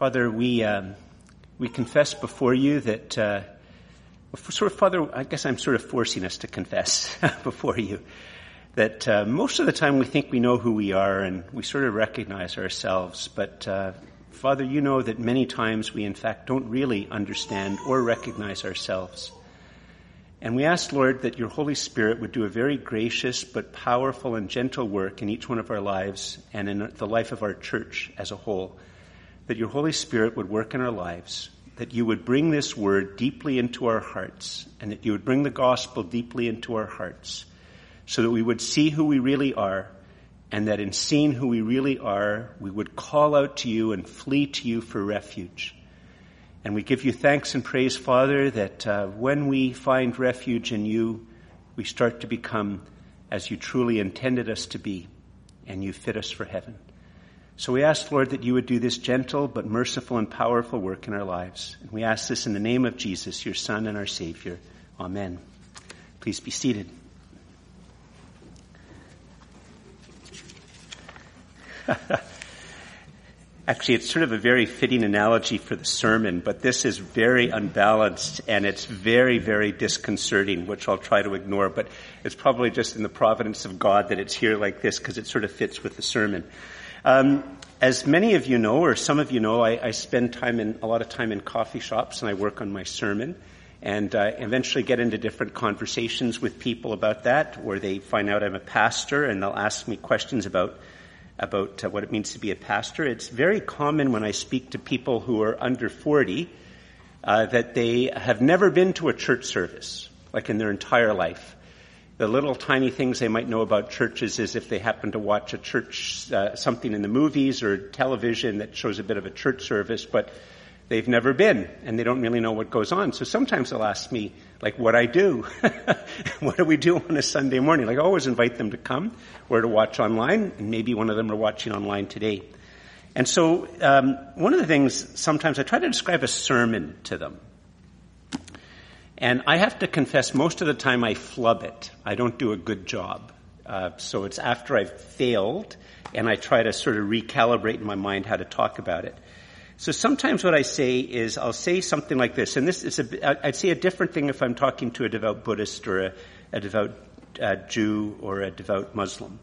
Father, we um, we confess before you that uh, sort of Father, I guess I'm sort of forcing us to confess before you that uh, most of the time we think we know who we are and we sort of recognize ourselves, but uh, Father, you know that many times we in fact don't really understand or recognize ourselves. And we ask, Lord, that your Holy Spirit would do a very gracious but powerful and gentle work in each one of our lives and in the life of our church as a whole that your Holy Spirit would work in our lives, that you would bring this word deeply into our hearts, and that you would bring the gospel deeply into our hearts, so that we would see who we really are, and that in seeing who we really are, we would call out to you and flee to you for refuge. And we give you thanks and praise, Father, that uh, when we find refuge in you, we start to become as you truly intended us to be, and you fit us for heaven. So we ask, Lord, that you would do this gentle but merciful and powerful work in our lives. And we ask this in the name of Jesus, your Son and our Savior. Amen. Please be seated. Actually, it's sort of a very fitting analogy for the sermon, but this is very unbalanced and it's very, very disconcerting, which I'll try to ignore, but it's probably just in the providence of God that it's here like this because it sort of fits with the sermon. Um, as many of you know, or some of you know, I, I, spend time in a lot of time in coffee shops, and I work on my sermon, and uh, eventually get into different conversations with people about that, where they find out I'm a pastor, and they'll ask me questions about about uh, what it means to be a pastor. It's very common when I speak to people who are under 40 uh, that they have never been to a church service, like in their entire life the little tiny things they might know about churches is if they happen to watch a church, uh, something in the movies or television that shows a bit of a church service, but they've never been and they don't really know what goes on. So sometimes they'll ask me, like, what I do. what do we do on a Sunday morning? Like, I always invite them to come or to watch online, and maybe one of them are watching online today. And so, um, one of the things sometimes I try to describe a sermon to them. And I have to confess, most of the time I flub it. I don't do a good job. Uh, so it's after I've failed, and I try to sort of recalibrate in my mind how to talk about it. So sometimes what I say is I'll say something like this, and this is a, I'd say a different thing if I'm talking to a devout Buddhist or a, a devout uh, Jew or a devout Muslim.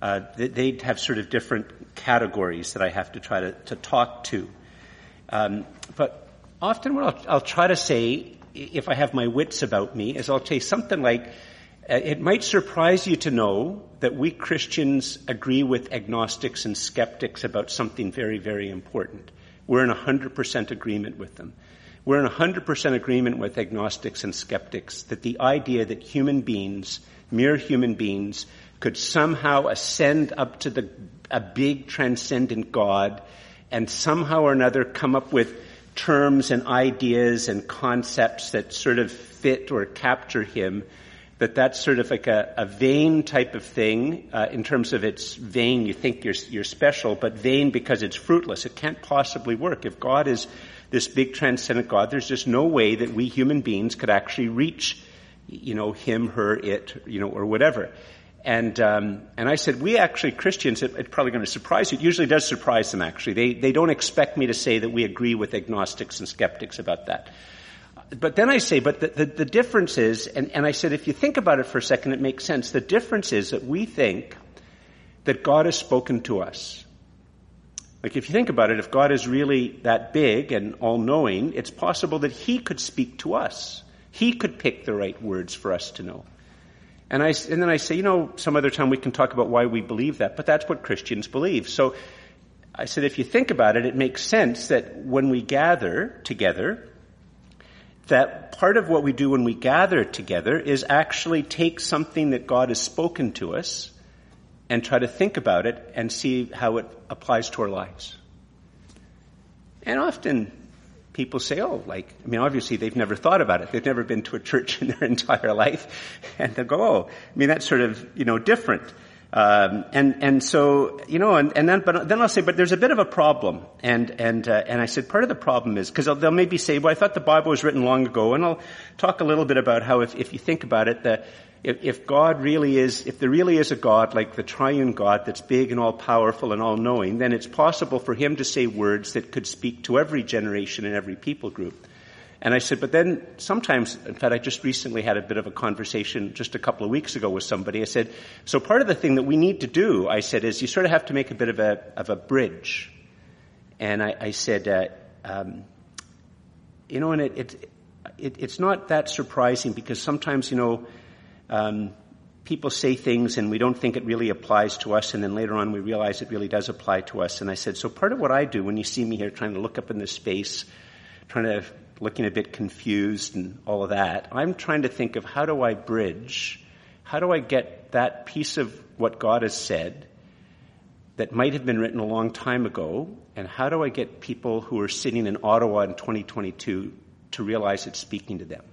Uh, they have sort of different categories that I have to try to, to talk to. Um, but often what I'll, I'll, try to say if I have my wits about me, is I'll say something like, uh, it might surprise you to know that we Christians agree with agnostics and skeptics about something very, very important. We're in 100% agreement with them. We're in 100% agreement with agnostics and skeptics that the idea that human beings, mere human beings, could somehow ascend up to the, a big transcendent God and somehow or another come up with terms and ideas and concepts that sort of fit or capture him, that that's sort of like a, a vain type of thing uh, in terms of its vain. You think you're, you're special, but vain because it's fruitless. It can't possibly work. If God is this big transcendent God, there's just no way that we human beings could actually reach, you know, him, her, it, you know, or whatever. And um, and I said, we actually Christians, it, it's probably going to surprise you. It usually does surprise them. Actually, they they don't expect me to say that we agree with agnostics and skeptics about that. But then I say, but the, the, the difference is, and, and I said, if you think about it for a second, it makes sense. The difference is that we think that God has spoken to us. Like if you think about it, if God is really that big and all-knowing, it's possible that He could speak to us. He could pick the right words for us to know. And, I, and then I say, you know, some other time we can talk about why we believe that, but that's what Christians believe. So I said, if you think about it, it makes sense that when we gather together, that part of what we do when we gather together is actually take something that God has spoken to us and try to think about it and see how it applies to our lives. And often people say, oh, like, I mean, obviously they've never thought about it. They've never been to a church in their entire life. And they'll go, oh, I mean, that's sort of, you know, different. Um, and, and so, you know, and, and then, but then I'll say, but there's a bit of a problem. And, and, uh, and I said, part of the problem is, cause they'll maybe say, well, I thought the Bible was written long ago. And I'll talk a little bit about how if, if you think about it, the, if, if God really is, if there really is a God like the triune God that's big and all powerful and all knowing, then it's possible for him to say words that could speak to every generation and every people group. And I said, but then sometimes, in fact, I just recently had a bit of a conversation just a couple of weeks ago with somebody. I said, so part of the thing that we need to do, I said, is you sort of have to make a bit of a, of a bridge. And I, I said, uh, um, you know, and it, it, it, it's not that surprising because sometimes, you know, um, people say things and we don't think it really applies to us and then later on we realize it really does apply to us. And I said, so part of what I do when you see me here trying to look up in this space, trying to, looking a bit confused and all of that, I'm trying to think of how do I bridge, how do I get that piece of what God has said that might have been written a long time ago, and how do I get people who are sitting in Ottawa in 2022 to realize it's speaking to them?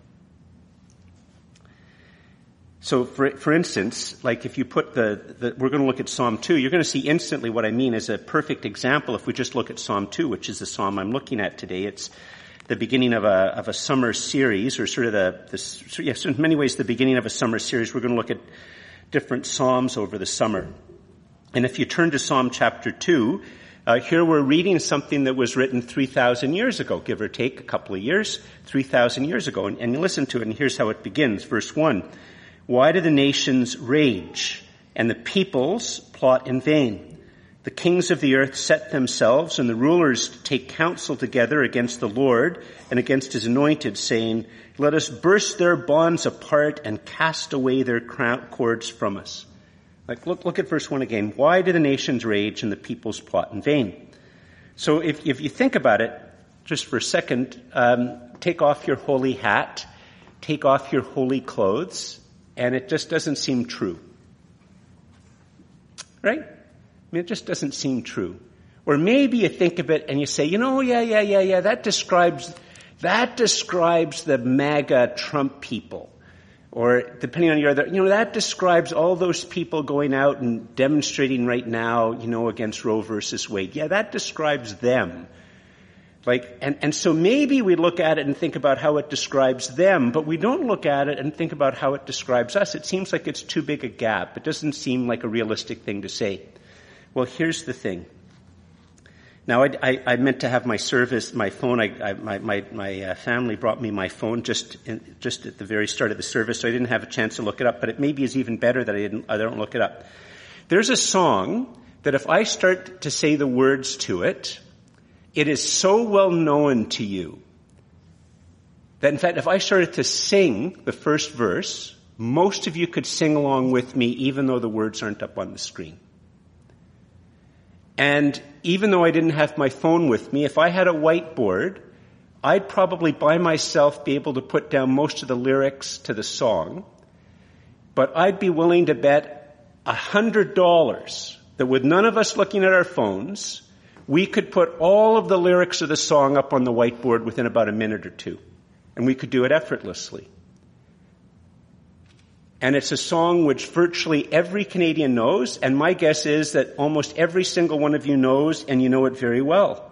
So for, for instance, like if you put the, the, we're going to look at Psalm 2, you're going to see instantly what I mean as a perfect example if we just look at Psalm 2, which is the Psalm I'm looking at today. It's the beginning of a, of a summer series, or sort of the, the yes, in many ways the beginning of a summer series. We're going to look at different Psalms over the summer. And if you turn to Psalm chapter 2, uh, here we're reading something that was written 3,000 years ago, give or take a couple of years, 3,000 years ago. And, and you listen to it, and here's how it begins. Verse 1. Why do the nations rage and the peoples plot in vain? The kings of the earth set themselves and the rulers take counsel together against the Lord and against his anointed saying, let us burst their bonds apart and cast away their cords from us. Like, look, look at verse one again. Why do the nations rage and the peoples plot in vain? So if, if you think about it, just for a second, um, take off your holy hat, take off your holy clothes, and it just doesn't seem true. Right? I mean, it just doesn't seem true. Or maybe you think of it and you say, you know, yeah, yeah, yeah, yeah, that describes, that describes the MAGA Trump people. Or depending on your other, you know, that describes all those people going out and demonstrating right now, you know, against Roe versus Wade. Yeah, that describes them. Like, and, and so maybe we look at it and think about how it describes them, but we don't look at it and think about how it describes us. It seems like it's too big a gap. It doesn't seem like a realistic thing to say. Well, here's the thing. Now, I, I, I meant to have my service, my phone. I, my my, my uh, family brought me my phone just in, just at the very start of the service, so I didn't have a chance to look it up. But it maybe is even better that I didn't. I don't look it up. There's a song that if I start to say the words to it, it is so well known to you that in fact, if I started to sing the first verse, most of you could sing along with me even though the words aren't up on the screen. And even though I didn't have my phone with me, if I had a whiteboard, I'd probably by myself be able to put down most of the lyrics to the song, but I'd be willing to bet a hundred dollars that with none of us looking at our phones, we could put all of the lyrics of the song up on the whiteboard within about a minute or two. And we could do it effortlessly. And it's a song which virtually every Canadian knows, and my guess is that almost every single one of you knows, and you know it very well.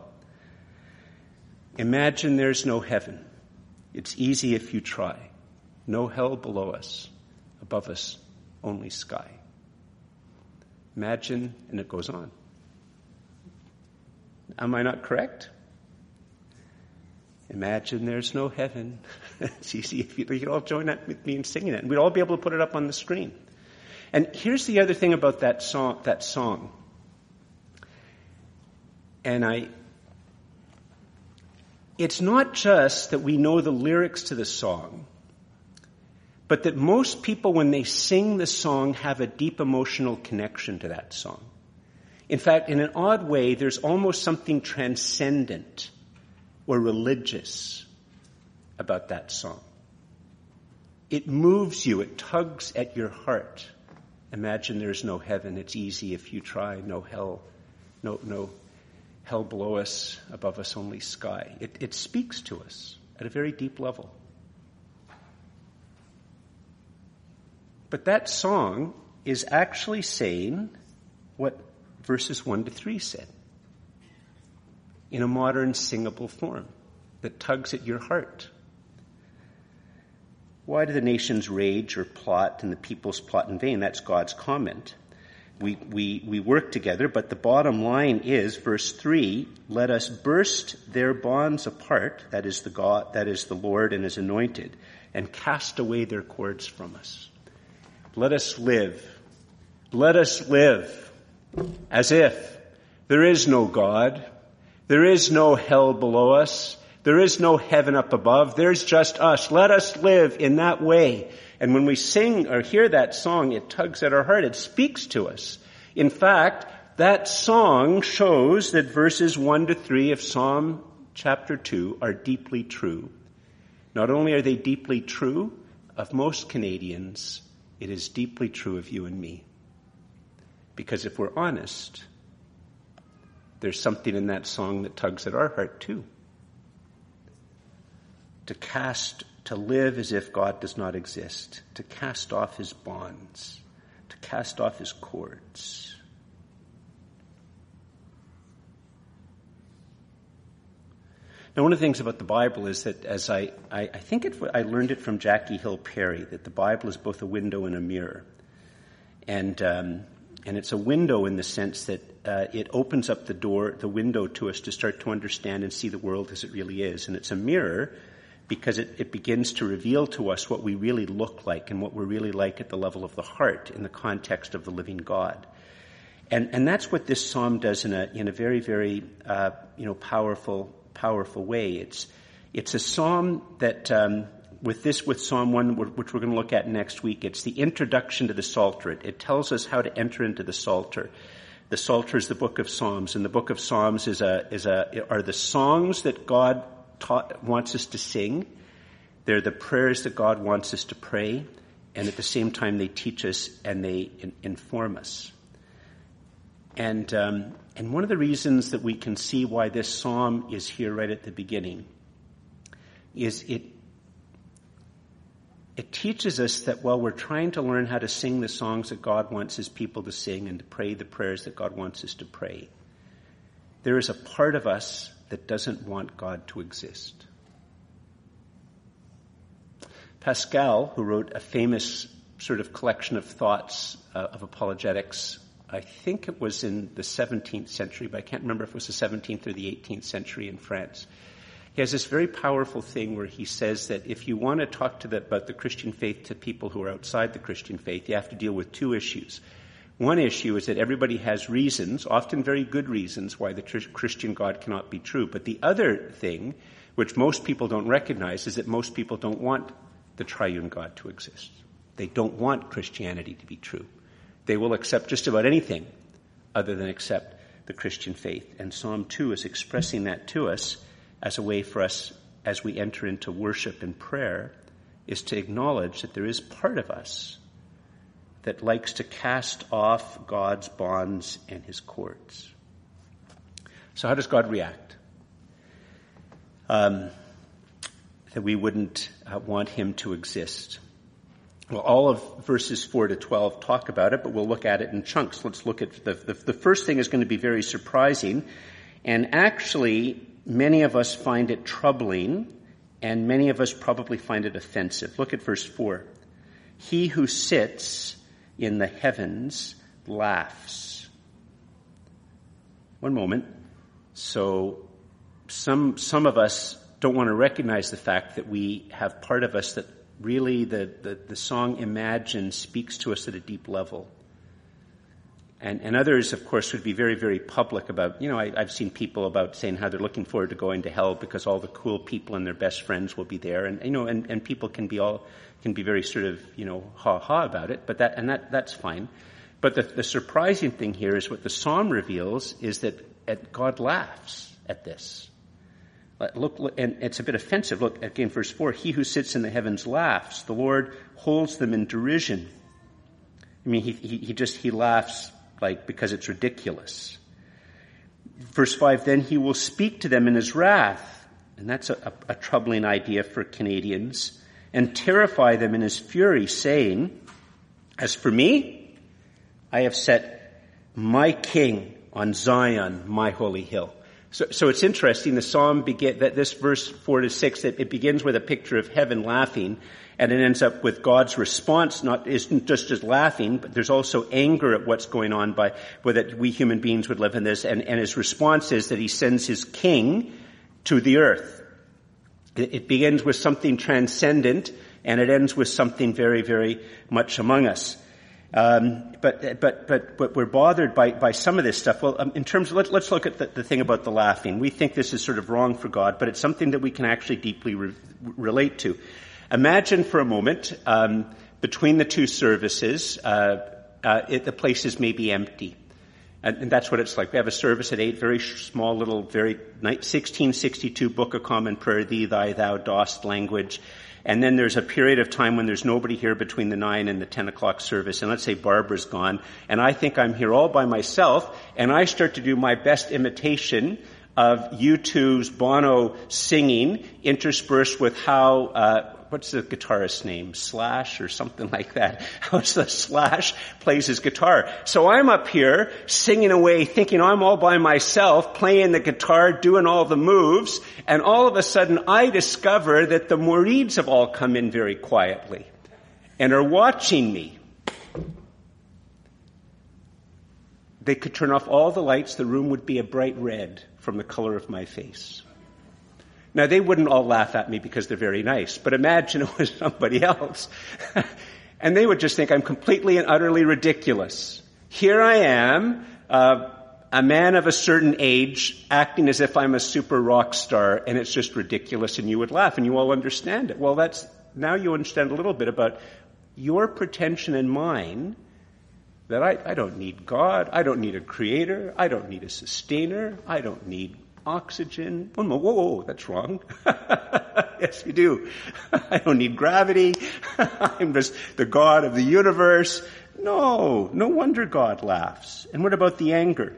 Imagine there's no heaven. It's easy if you try. No hell below us. Above us, only sky. Imagine, and it goes on. Am I not correct? Imagine there's no heaven. it's easy if you, could all join that with me in singing it, and we'd all be able to put it up on the screen. And here's the other thing about that song. That song, and I. It's not just that we know the lyrics to the song, but that most people, when they sing the song, have a deep emotional connection to that song. In fact, in an odd way, there's almost something transcendent or religious about that song. It moves you, it tugs at your heart. Imagine there's no heaven, it's easy if you try, no hell, no, no hell below us, above us only sky. It, it speaks to us at a very deep level. But that song is actually saying what verses 1 to 3 said in a modern singable form that tugs at your heart. Why do the nations rage or plot and the peoples plot in vain? That's God's comment. We, we, we work together, but the bottom line is verse three, let us burst their bonds apart, that is the God, that is the Lord and his anointed, and cast away their cords from us. Let us live. Let us live as if there is no God. There is no hell below us. There is no heaven up above. There's just us. Let us live in that way. And when we sing or hear that song, it tugs at our heart. It speaks to us. In fact, that song shows that verses 1 to 3 of Psalm chapter 2 are deeply true. Not only are they deeply true of most Canadians, it is deeply true of you and me. Because if we're honest, there's something in that song that tugs at our heart too. To cast, to live as if God does not exist, to cast off his bonds, to cast off his cords. Now, one of the things about the Bible is that as I, I, I think it, I learned it from Jackie Hill Perry, that the Bible is both a window and a mirror. And, um, and it's a window in the sense that uh, it opens up the door, the window to us to start to understand and see the world as it really is. And it's a mirror because it, it begins to reveal to us what we really look like and what we're really like at the level of the heart in the context of the living God. And, and that's what this psalm does in a, in a very, very, uh, you know, powerful, powerful way. It's, it's a psalm that, um, with this, with Psalm 1, which we're going to look at next week, it's the introduction to the Psalter. It, tells us how to enter into the Psalter. The Psalter is the book of Psalms, and the book of Psalms is a, is a, are the songs that God taught, wants us to sing. They're the prayers that God wants us to pray, and at the same time they teach us and they in, inform us. And, um, and one of the reasons that we can see why this psalm is here right at the beginning is it it teaches us that while we're trying to learn how to sing the songs that God wants his people to sing and to pray the prayers that God wants us to pray, there is a part of us that doesn't want God to exist. Pascal, who wrote a famous sort of collection of thoughts uh, of apologetics, I think it was in the 17th century, but I can't remember if it was the 17th or the 18th century in France. He has this very powerful thing where he says that if you want to talk to the, about the Christian faith to people who are outside the Christian faith, you have to deal with two issues. One issue is that everybody has reasons, often very good reasons, why the Christian God cannot be true. But the other thing, which most people don't recognize, is that most people don't want the triune God to exist. They don't want Christianity to be true. They will accept just about anything other than accept the Christian faith. And Psalm 2 is expressing that to us as a way for us as we enter into worship and prayer is to acknowledge that there is part of us that likes to cast off God's bonds and his cords. So how does God react? Um, that we wouldn't uh, want him to exist. Well, all of verses 4 to 12 talk about it, but we'll look at it in chunks. Let's look at the, the, the first thing is going to be very surprising. And actually, many of us find it troubling, and many of us probably find it offensive. Look at verse 4. He who sits in the heavens laughs. One moment. So, some, some of us don't want to recognize the fact that we have part of us that really the, the, the song Imagine speaks to us at a deep level. And, and others, of course, would be very, very public about, you know, I, have seen people about saying how they're looking forward to going to hell because all the cool people and their best friends will be there. And, you know, and, and people can be all, can be very sort of, you know, ha ha about it, but that, and that, that's fine. But the, the surprising thing here is what the psalm reveals is that God laughs at this. Look, look, and it's a bit offensive. Look again, verse four. He who sits in the heavens laughs. The Lord holds them in derision. I mean, he, he, he just, he laughs like because it's ridiculous. Verse 5, then he will speak to them in his wrath. And that's a, a, a troubling idea for Canadians. And terrify them in his fury, saying, As for me, I have set my king on Zion, my holy hill. So, so it's interesting. The psalm begin that this verse four to six that it begins with a picture of heaven laughing, and it ends up with God's response. Not isn't just just laughing, but there's also anger at what's going on by whether we human beings would live in this. And, and his response is that he sends his king to the earth. It, it begins with something transcendent, and it ends with something very, very much among us. Um, but, but, but, but we're bothered by, by some of this stuff. Well, um, in terms of, let, us look at the, the, thing about the laughing. We think this is sort of wrong for God, but it's something that we can actually deeply re- relate to. Imagine for a moment, um, between the two services, uh, uh, it, the place is maybe empty. And, and, that's what it's like. We have a service at 8, very small little, very 1662 Book of Common Prayer, thee, thy, thou, dost language. And then there's a period of time when there's nobody here between the 9 and the 10 o'clock service. And let's say Barbara's gone. And I think I'm here all by myself. And I start to do my best imitation of U2's Bono singing interspersed with how, uh, what's the guitarist's name? Slash or something like that. How the Slash plays his guitar. So I'm up here singing away thinking I'm all by myself playing the guitar, doing all the moves, and all of a sudden I discover that the Murids have all come in very quietly and are watching me. They could turn off all the lights, the room would be a bright red from the color of my face. Now, they wouldn't all laugh at me because they're very nice, but imagine it was somebody else. and they would just think I'm completely and utterly ridiculous. Here I am, uh, a man of a certain age, acting as if I'm a super rock star, and it's just ridiculous, and you would laugh, and you all understand it. Well, that's, now you understand a little bit about your pretension and mine that I, I don't need God, I don't need a creator, I don't need a sustainer, I don't need oxygen. Oh, whoa, whoa, that's wrong. yes, you do. I don't need gravity. I'm just the God of the universe. No, no wonder God laughs. And what about the anger?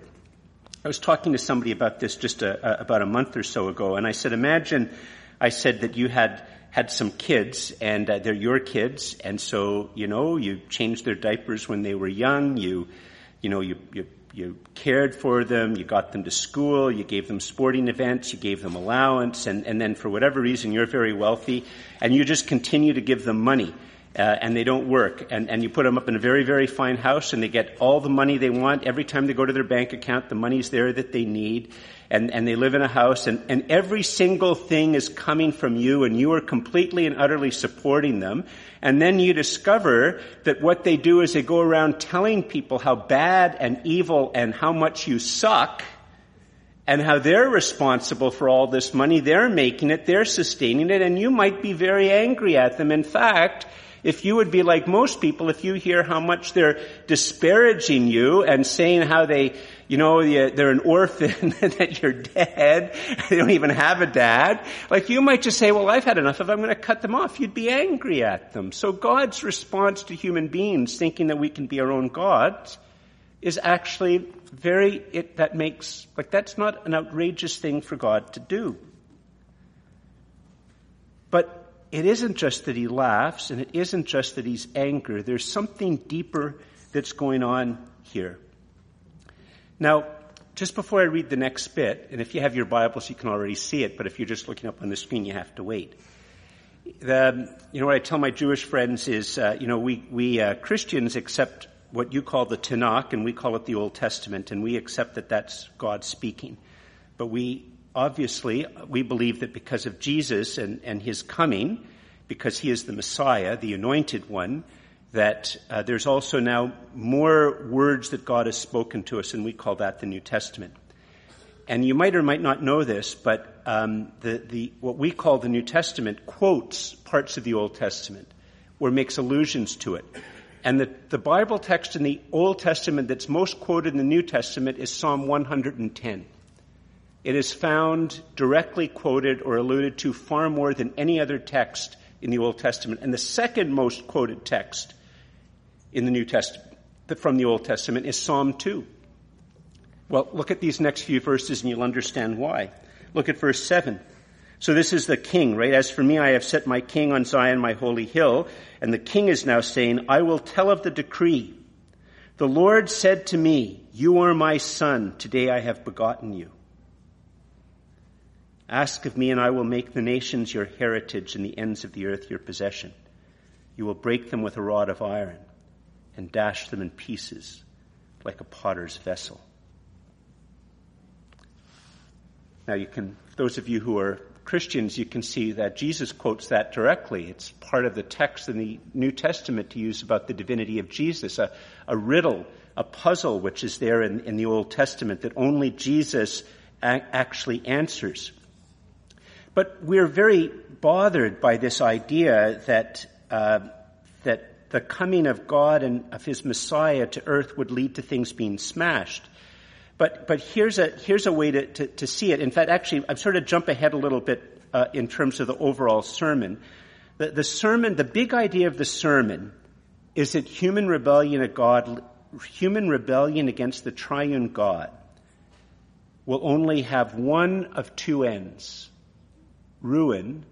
I was talking to somebody about this just a, a, about a month or so ago, and I said, imagine, I said that you had had some kids, and uh, they're your kids, and so you know you changed their diapers when they were young. You, you know, you you you cared for them, you got them to school, you gave them sporting events, you gave them allowance, and, and then for whatever reason you're very wealthy, and you just continue to give them money. Uh, and they don't work. And, and you put them up in a very, very fine house and they get all the money they want. Every time they go to their bank account, the money's there that they need. And, and they live in a house and, and every single thing is coming from you and you are completely and utterly supporting them. And then you discover that what they do is they go around telling people how bad and evil and how much you suck and how they're responsible for all this money. They're making it, they're sustaining it, and you might be very angry at them. In fact, if you would be like most people, if you hear how much they're disparaging you and saying how they, you know, they're an orphan, that you're dead, they don't even have a dad, like you might just say, well, I've had enough of I'm going to cut them off. You'd be angry at them. So God's response to human beings thinking that we can be our own gods is actually very, it, that makes, like that's not an outrageous thing for God to do. But it isn't just that he laughs and it isn't just that he's angry. There's something deeper that's going on here. Now, just before I read the next bit, and if you have your Bibles, you can already see it, but if you're just looking up on the screen, you have to wait. The, you know, what I tell my Jewish friends is, uh, you know, we, we uh, Christians accept what you call the Tanakh, and we call it the Old Testament, and we accept that that's God speaking. But we obviously, we believe that because of Jesus and, and his coming, because he is the Messiah, the anointed one, that uh, there's also now more words that God has spoken to us, and we call that the New Testament. And you might or might not know this, but um, the, the, what we call the New Testament quotes parts of the Old Testament or makes allusions to it. And the, the Bible text in the Old Testament that's most quoted in the New Testament is Psalm 110. It is found directly quoted or alluded to far more than any other text in the Old Testament. And the second most quoted text in the New Testament, from the Old Testament, is Psalm 2. Well, look at these next few verses and you'll understand why. Look at verse 7. So this is the king, right? As for me, I have set my king on Zion, my holy hill. And the king is now saying, I will tell of the decree. The Lord said to me, You are my son. Today I have begotten you. Ask of me, and I will make the nations your heritage and the ends of the earth your possession. You will break them with a rod of iron and dash them in pieces like a potter's vessel. Now, you can, those of you who are Christians, you can see that Jesus quotes that directly. It's part of the text in the New Testament to use about the divinity of Jesus, a, a riddle, a puzzle which is there in, in the Old Testament that only Jesus a- actually answers. But we're very bothered by this idea that, uh, that the coming of God and of his Messiah to earth would lead to things being smashed. But, but here's, a, here's a way to, to, to see it. In fact, actually, I'm sort of jump ahead a little bit uh, in terms of the overall sermon. The, the sermon, the big idea of the sermon is that human rebellion at God, human rebellion against the triune God will only have one of two ends. Ruin,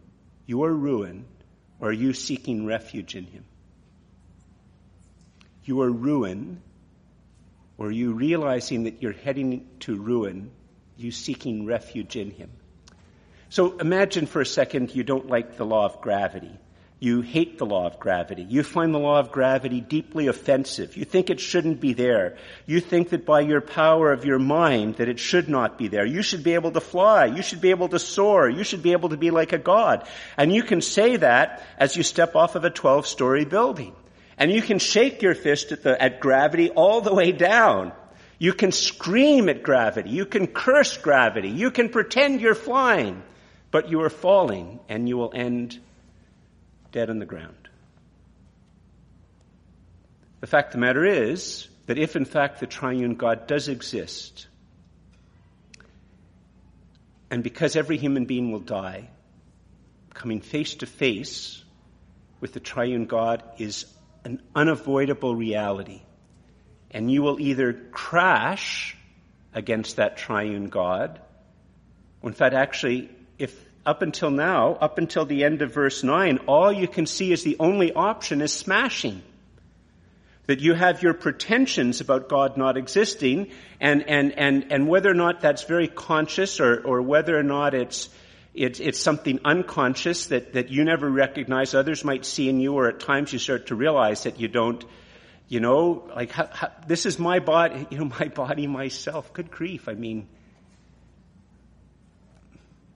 your ruin, or you seeking refuge in Him. Your ruin or you realizing that you're heading to ruin, you seeking refuge in Him. So imagine for a second you don't like the law of gravity. You hate the law of gravity. You find the law of gravity deeply offensive. You think it shouldn't be there. You think that by your power of your mind that it should not be there. You should be able to fly. You should be able to soar. You should be able to be like a god. And you can say that as you step off of a 12 story building. And you can shake your fist at, the, at gravity all the way down. You can scream at gravity. You can curse gravity. You can pretend you're flying, but you are falling and you will end dead on the ground. The fact of the matter is that if in fact the triune God does exist, and because every human being will die, coming face to face with the triune God is an unavoidable reality. And you will either crash against that triune God, or in fact, actually, if up until now, up until the end of verse 9, all you can see is the only option is smashing. That you have your pretensions about God not existing, and, and, and, and whether or not that's very conscious or, or whether or not it's, it's, it's something unconscious that, that you never recognize others might see in you, or at times you start to realize that you don't, you know, like, how, how, this is my body, you know, my body, myself. Good grief. I mean,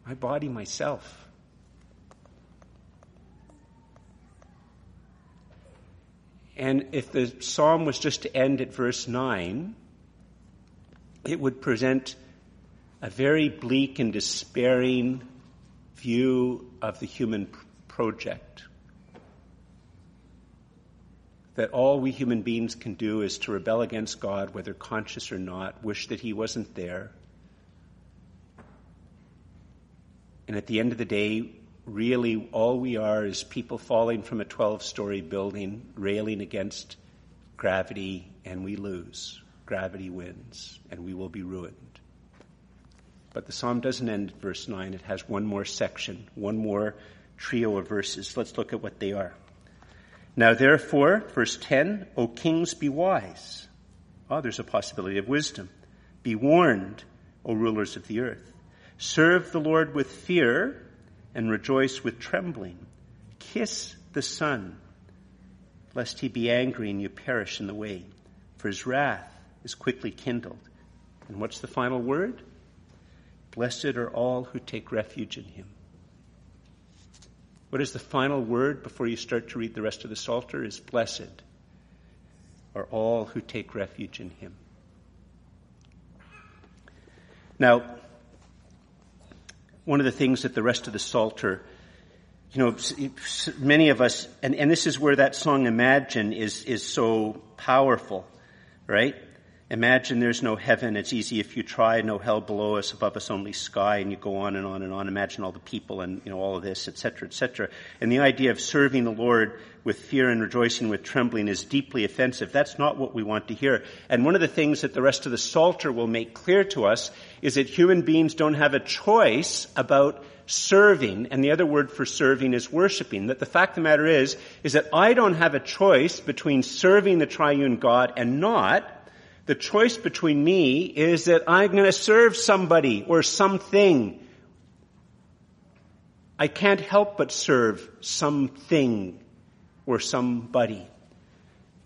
my body, myself. And if the psalm was just to end at verse 9, it would present a very bleak and despairing view of the human project. That all we human beings can do is to rebel against God, whether conscious or not, wish that He wasn't there. And at the end of the day, really all we are is people falling from a 12 story building, railing against gravity, and we lose. Gravity wins, and we will be ruined. But the psalm doesn't end at verse 9. It has one more section, one more trio of verses. Let's look at what they are. Now, therefore, verse 10, O kings, be wise. Oh, there's a possibility of wisdom. Be warned, O rulers of the earth. Serve the Lord with fear and rejoice with trembling. Kiss the Son, lest he be angry and you perish in the way, for his wrath is quickly kindled. And what's the final word? Blessed are all who take refuge in him. What is the final word before you start to read the rest of the Psalter is blessed are all who take refuge in him. Now, one of the things that the rest of the Psalter, you know, many of us, and, and this is where that song Imagine is, is so powerful, right? Imagine there's no heaven. It's easy if you try. No hell below us, above us only sky, and you go on and on and on. Imagine all the people and you know all of this, etc., etc. And the idea of serving the Lord with fear and rejoicing with trembling is deeply offensive. That's not what we want to hear. And one of the things that the rest of the Psalter will make clear to us is that human beings don't have a choice about serving, and the other word for serving is worshiping. That the fact of the matter is, is that I don't have a choice between serving the triune God and not, the choice between me is that I'm going to serve somebody or something. I can't help but serve something or somebody.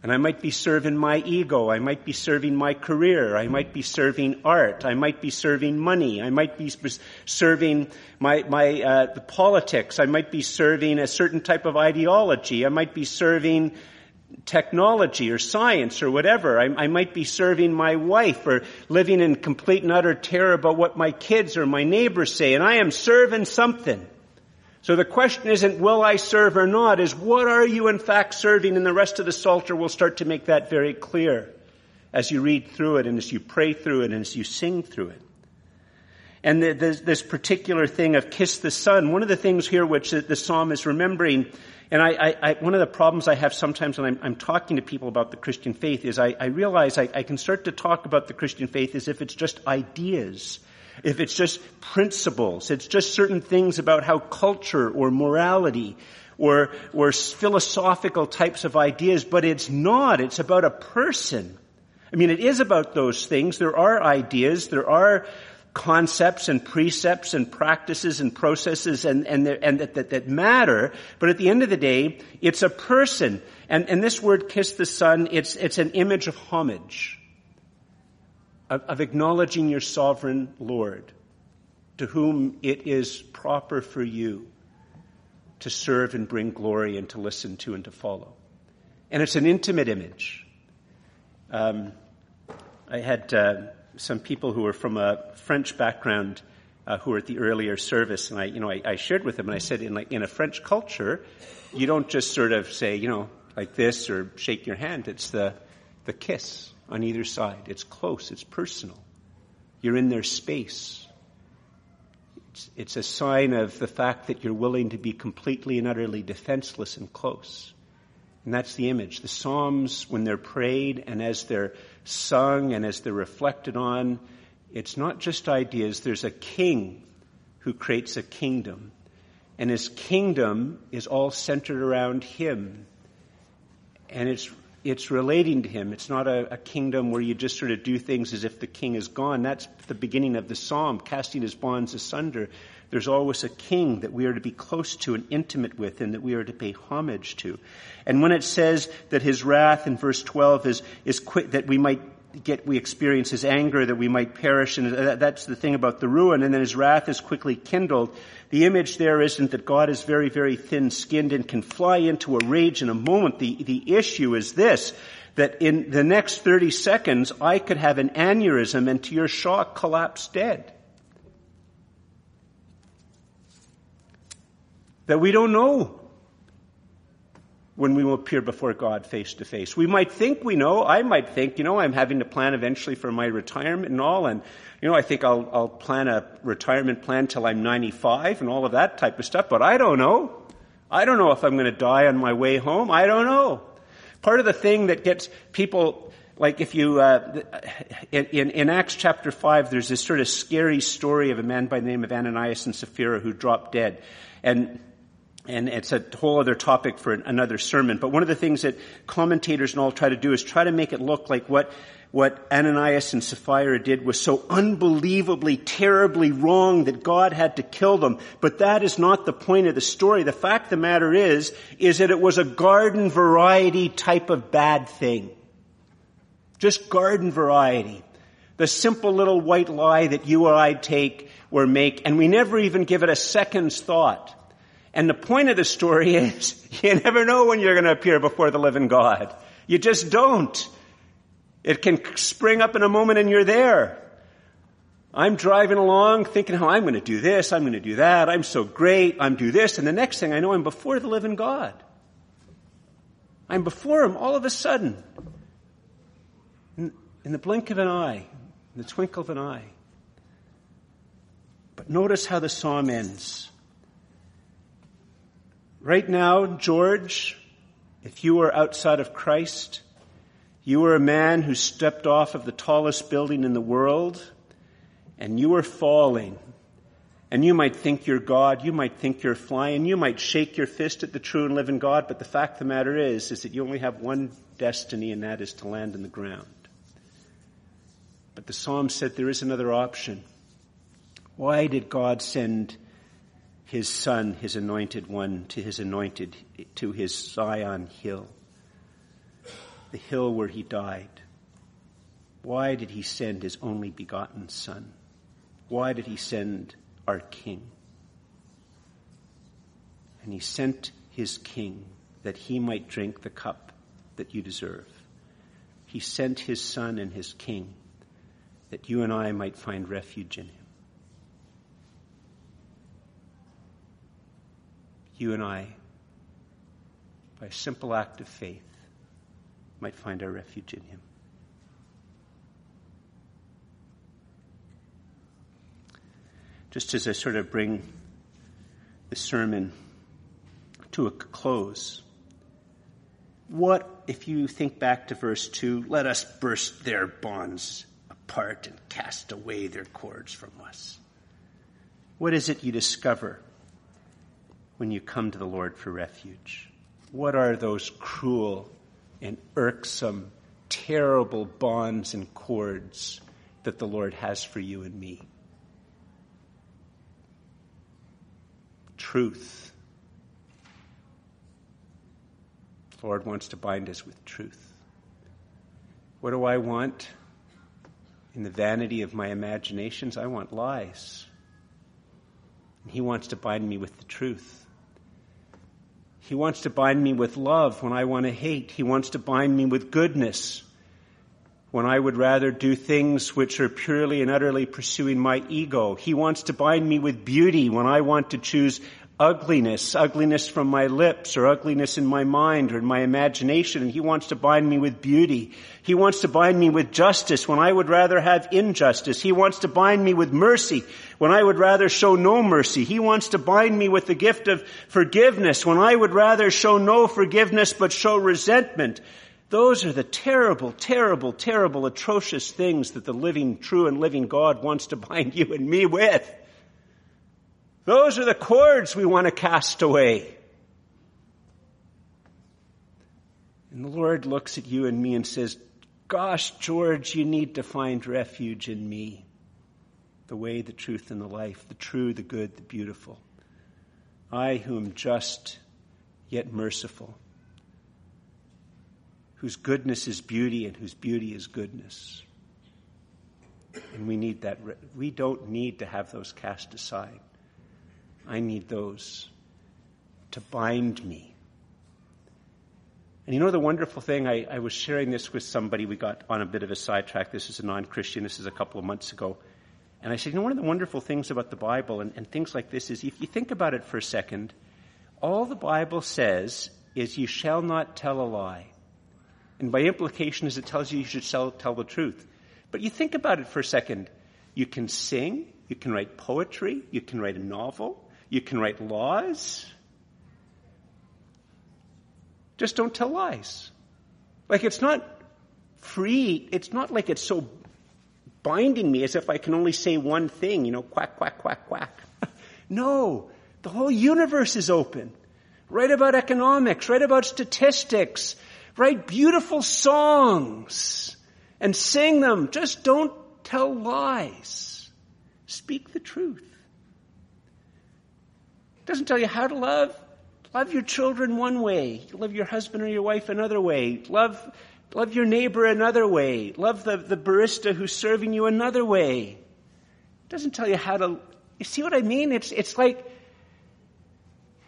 And I might be serving my ego. I might be serving my career. I might be serving art. I might be serving money. I might be serving my, my, uh, the politics. I might be serving a certain type of ideology. I might be serving technology or science or whatever. I, I, might be serving my wife or living in complete and utter terror about what my kids or my neighbors say. And I am serving something. So the question isn't will I serve or not, is what are you in fact serving? And the rest of the Psalter will start to make that very clear as you read through it and as you pray through it and as you sing through it. And the, the, this particular thing of kiss the Son, one of the things here which the, the psalm is remembering, and I, I, I, one of the problems I have sometimes when I'm, I'm, talking to people about the Christian faith is I, realize I can start to talk about the Christian faith as if it's just ideas if it's just principles, it's just certain things about how culture or morality or, or philosophical types of ideas, but it's not. It's about a person. I mean, it is about those things. There are ideas, there are concepts and precepts and practices and processes and, and, and that, that, that, matter, but at the end of the day, it's a person. And, and this word kiss the Son, it's, it's an image of homage of, of acknowledging your sovereign Lord, to whom it is proper for you to serve and bring glory and to listen to and to follow. And it's an intimate image. Um, I had uh, some people who were from a French background uh, who were at the earlier service, and I, you know, I, I shared with them, and I said, in like in a French culture, you don't just sort of say, you know, like this or shake your hand. It's the the kiss on either side. It's close, it's personal. You're in their space. It's, it's, a sign of the fact that you're willing to be completely and utterly defenseless and close. And that's the image. The Psalms, when they're prayed and as they're sung and as they're reflected on, it's not just ideas. There's a king who creates a kingdom. And his kingdom is all centered around him. And it's it's relating to him. It's not a, a, kingdom where you just sort of do things as if the king is gone. That's the beginning of the psalm, casting his bonds asunder. There's always a king that we are to be close to and intimate with and that we are to pay homage to. And when it says that his wrath in verse 12 is, is quick, that we might get, we experience his anger, that we might perish, and that's the thing about the ruin, and then his wrath is quickly kindled. The image there isn't that God is very, very thin-skinned and can fly into a rage in a moment. The, the issue is this, that in the next 30 seconds, I could have an aneurysm and to your shock collapse dead. That we don't know when we will appear before God face to face. We might think we know. I might think, you know, I'm having to plan eventually for my retirement and all, and you know, I think I'll, I'll plan a retirement plan till I'm 95 and all of that type of stuff, but I don't know. I don't know if I'm going to die on my way home. I don't know. Part of the thing that gets people, like if you, uh, in, in Acts chapter 5, there's this sort of scary story of a man by the name of Ananias and Sapphira who dropped dead. And and it's a whole other topic for another sermon. But one of the things that commentators and all try to do is try to make it look like what what Ananias and Sapphira did was so unbelievably, terribly wrong that God had to kill them. But that is not the point of the story. The fact of the matter is, is that it was a garden variety type of bad thing. Just garden variety. The simple little white lie that you or I take or make, and we never even give it a second's thought. And the point of the story is, you never know when you're going to appear before the living God. You just don't. It can spring up in a moment and you're there. I'm driving along thinking how I'm going to do this, I'm going to do that, I'm so great, I'm do this, and the next thing I know I'm before the living God. I'm before Him all of a sudden. In, in the blink of an eye, in the twinkle of an eye. But notice how the psalm ends. Right now, George, if you are outside of Christ, you are a man who stepped off of the tallest building in the world, and you are falling. And you might think you're God, you might think you're flying, you might shake your fist at the true and living God, but the fact of the matter is, is that you only have one destiny, and that is to land in the ground. But the psalm said there is another option. Why did God send his son, his anointed one, to his anointed, to his Zion hill, the hill where he died. Why did he send his only begotten son? Why did he send our king? And he sent his king that he might drink the cup that you deserve. He sent his son and his king that you and I might find refuge in him. You and I, by a simple act of faith, might find our refuge in him. Just as I sort of bring the sermon to a close, what if you think back to verse 2? Let us burst their bonds apart and cast away their cords from us. What is it you discover when you come to the Lord for refuge? What are those cruel and irksome, terrible bonds and cords that the Lord has for you and me? Truth. The Lord wants to bind us with truth. What do I want? In the vanity of my imaginations, I want lies. And He wants to bind me with the truth. He wants to bind me with love when I want to hate. He wants to bind me with goodness when I would rather do things which are purely and utterly pursuing my ego. He wants to bind me with beauty when I want to choose ugliness, ugliness from my lips or ugliness in my mind or in my imagination. And he wants to bind me with beauty. He wants to bind me with justice when I would rather have injustice. He wants to bind me with mercy when I would rather show no mercy. He wants to bind me with the gift of forgiveness when I would rather show no forgiveness but show resentment. Those are the terrible, terrible, terrible, atrocious things that the living, true and living God wants to bind you and me with. Those are the cords we want to cast away. And the Lord looks at you and me and says, Gosh, George, you need to find refuge in me. The way, the truth, and the life, the true, the good, the beautiful. I who am just yet merciful, whose goodness is beauty and whose beauty is goodness. And we need that. We don't need to have those cast aside. I need those to bind me. And you know the wonderful thing, I, I was sharing this with somebody, we got on a bit of a sidetrack. This is a non-Christian, this is a couple of months ago. And I said, you know, one of the wonderful things about the Bible and, and things like this is if you think about it for a second, all the Bible says is you shall not tell a lie. And by implication is it tells you you should tell the truth. But you think about it for a second. You can sing, you can write poetry, you can write a novel, you can write laws. Just don't tell lies. Like it's not free. It's not like it's so binding me as if I can only say one thing, you know, quack, quack, quack, quack. no, the whole universe is open. Write about economics, write about statistics, write beautiful songs and sing them. Just don't tell lies. Speak the truth. It doesn't tell you how to love. Love your children one way. Love your husband or your wife another way. Love, love your neighbor another way. Love the, the barista who's serving you another way. It doesn't tell you how to, you see what I mean? It's, it's like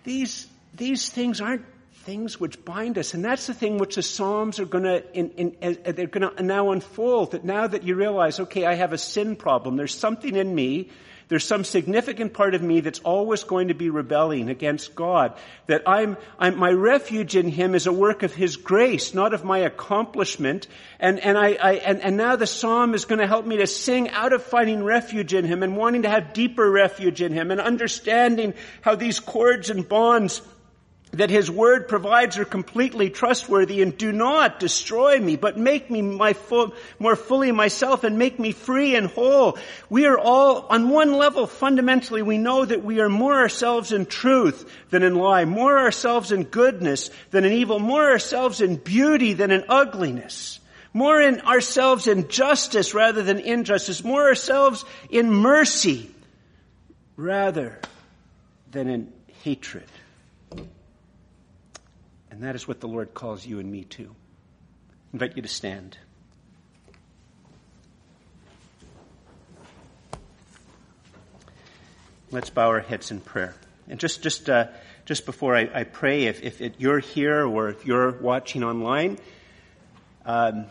these, these things aren't things which bind us. And that's the thing which the Psalms are in, uh, they're gonna now unfold. That now that you realize, okay, I have a sin problem. There's something in me there's some significant part of me that's always going to be rebelling against God. That I'm, I'm, my refuge in Him is a work of His grace, not of my accomplishment. And, and I, I and, and now the Psalm is going to help me to sing out of finding refuge in Him and wanting to have deeper refuge in Him and understanding how these cords and bonds that his word provides are completely trustworthy and do not destroy me, but make me my full, more fully myself and make me free and whole. We are all, on one level, fundamentally, we know that we are more ourselves in truth than in lie, more ourselves in goodness than in evil, more ourselves in beauty than in ugliness, more in ourselves in justice rather than injustice, more ourselves in mercy rather than in hatred. And that is what the Lord calls you and me to. I invite you to stand. Let's bow our heads in prayer. And just, just, uh, just before I, I pray, if, if it, you're here or if you're watching online, um,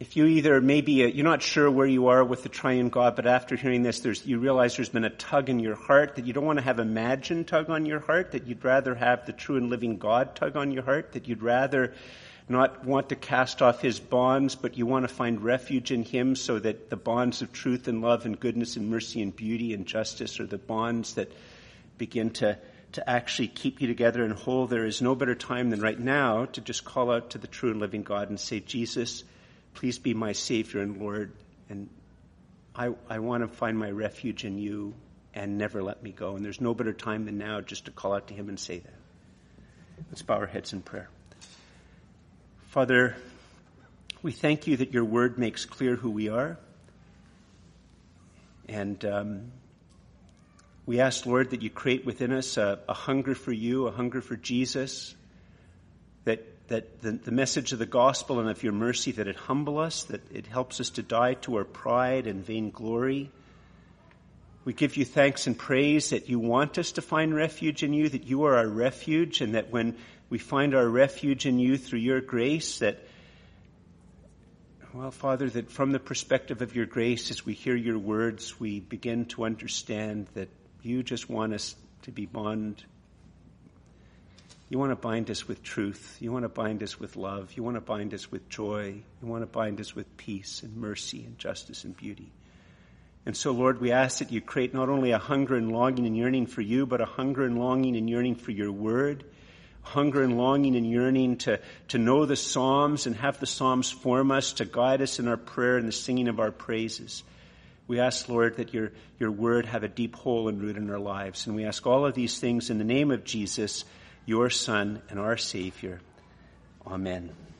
if you either maybe uh, you're not sure where you are with the triune God, but after hearing this, there's, you realize there's been a tug in your heart that you don't want to have imagined tug on your heart, that you'd rather have the true and living God tug on your heart, that you'd rather not want to cast off his bonds, but you want to find refuge in him so that the bonds of truth and love and goodness and mercy and beauty and justice are the bonds that begin to, to actually keep you together and whole. There is no better time than right now to just call out to the true and living God and say, Jesus, Please be my Savior and Lord. And I, I want to find my refuge in you and never let me go. And there's no better time than now just to call out to Him and say that. Let's bow our heads in prayer. Father, we thank you that your word makes clear who we are. And um, we ask, Lord, that you create within us a, a hunger for you, a hunger for Jesus, that the, the, message of the gospel and of your mercy, that it humble us, that it helps us to die to our pride and vainglory. We give you thanks and praise that you want us to find refuge in you, that you are our refuge, and that when we find our refuge in you through your grace, that, well, Father, that from the perspective of your grace, as we hear your words, we begin to understand that you just want us to be bond you want to bind us with truth. You want to bind us with love. You want to bind us with joy. You want to bind us with peace and mercy and justice and beauty. And so, Lord, we ask that you create not only a hunger and longing and yearning for you, but a hunger and longing and yearning for your word, hunger and longing and yearning to, to know the Psalms and have the Psalms form us, to guide us in our prayer and the singing of our praises. We ask, Lord, that your, your word have a deep hole and root in our lives. And we ask all of these things in the name of Jesus your Son and our Savior. Amen.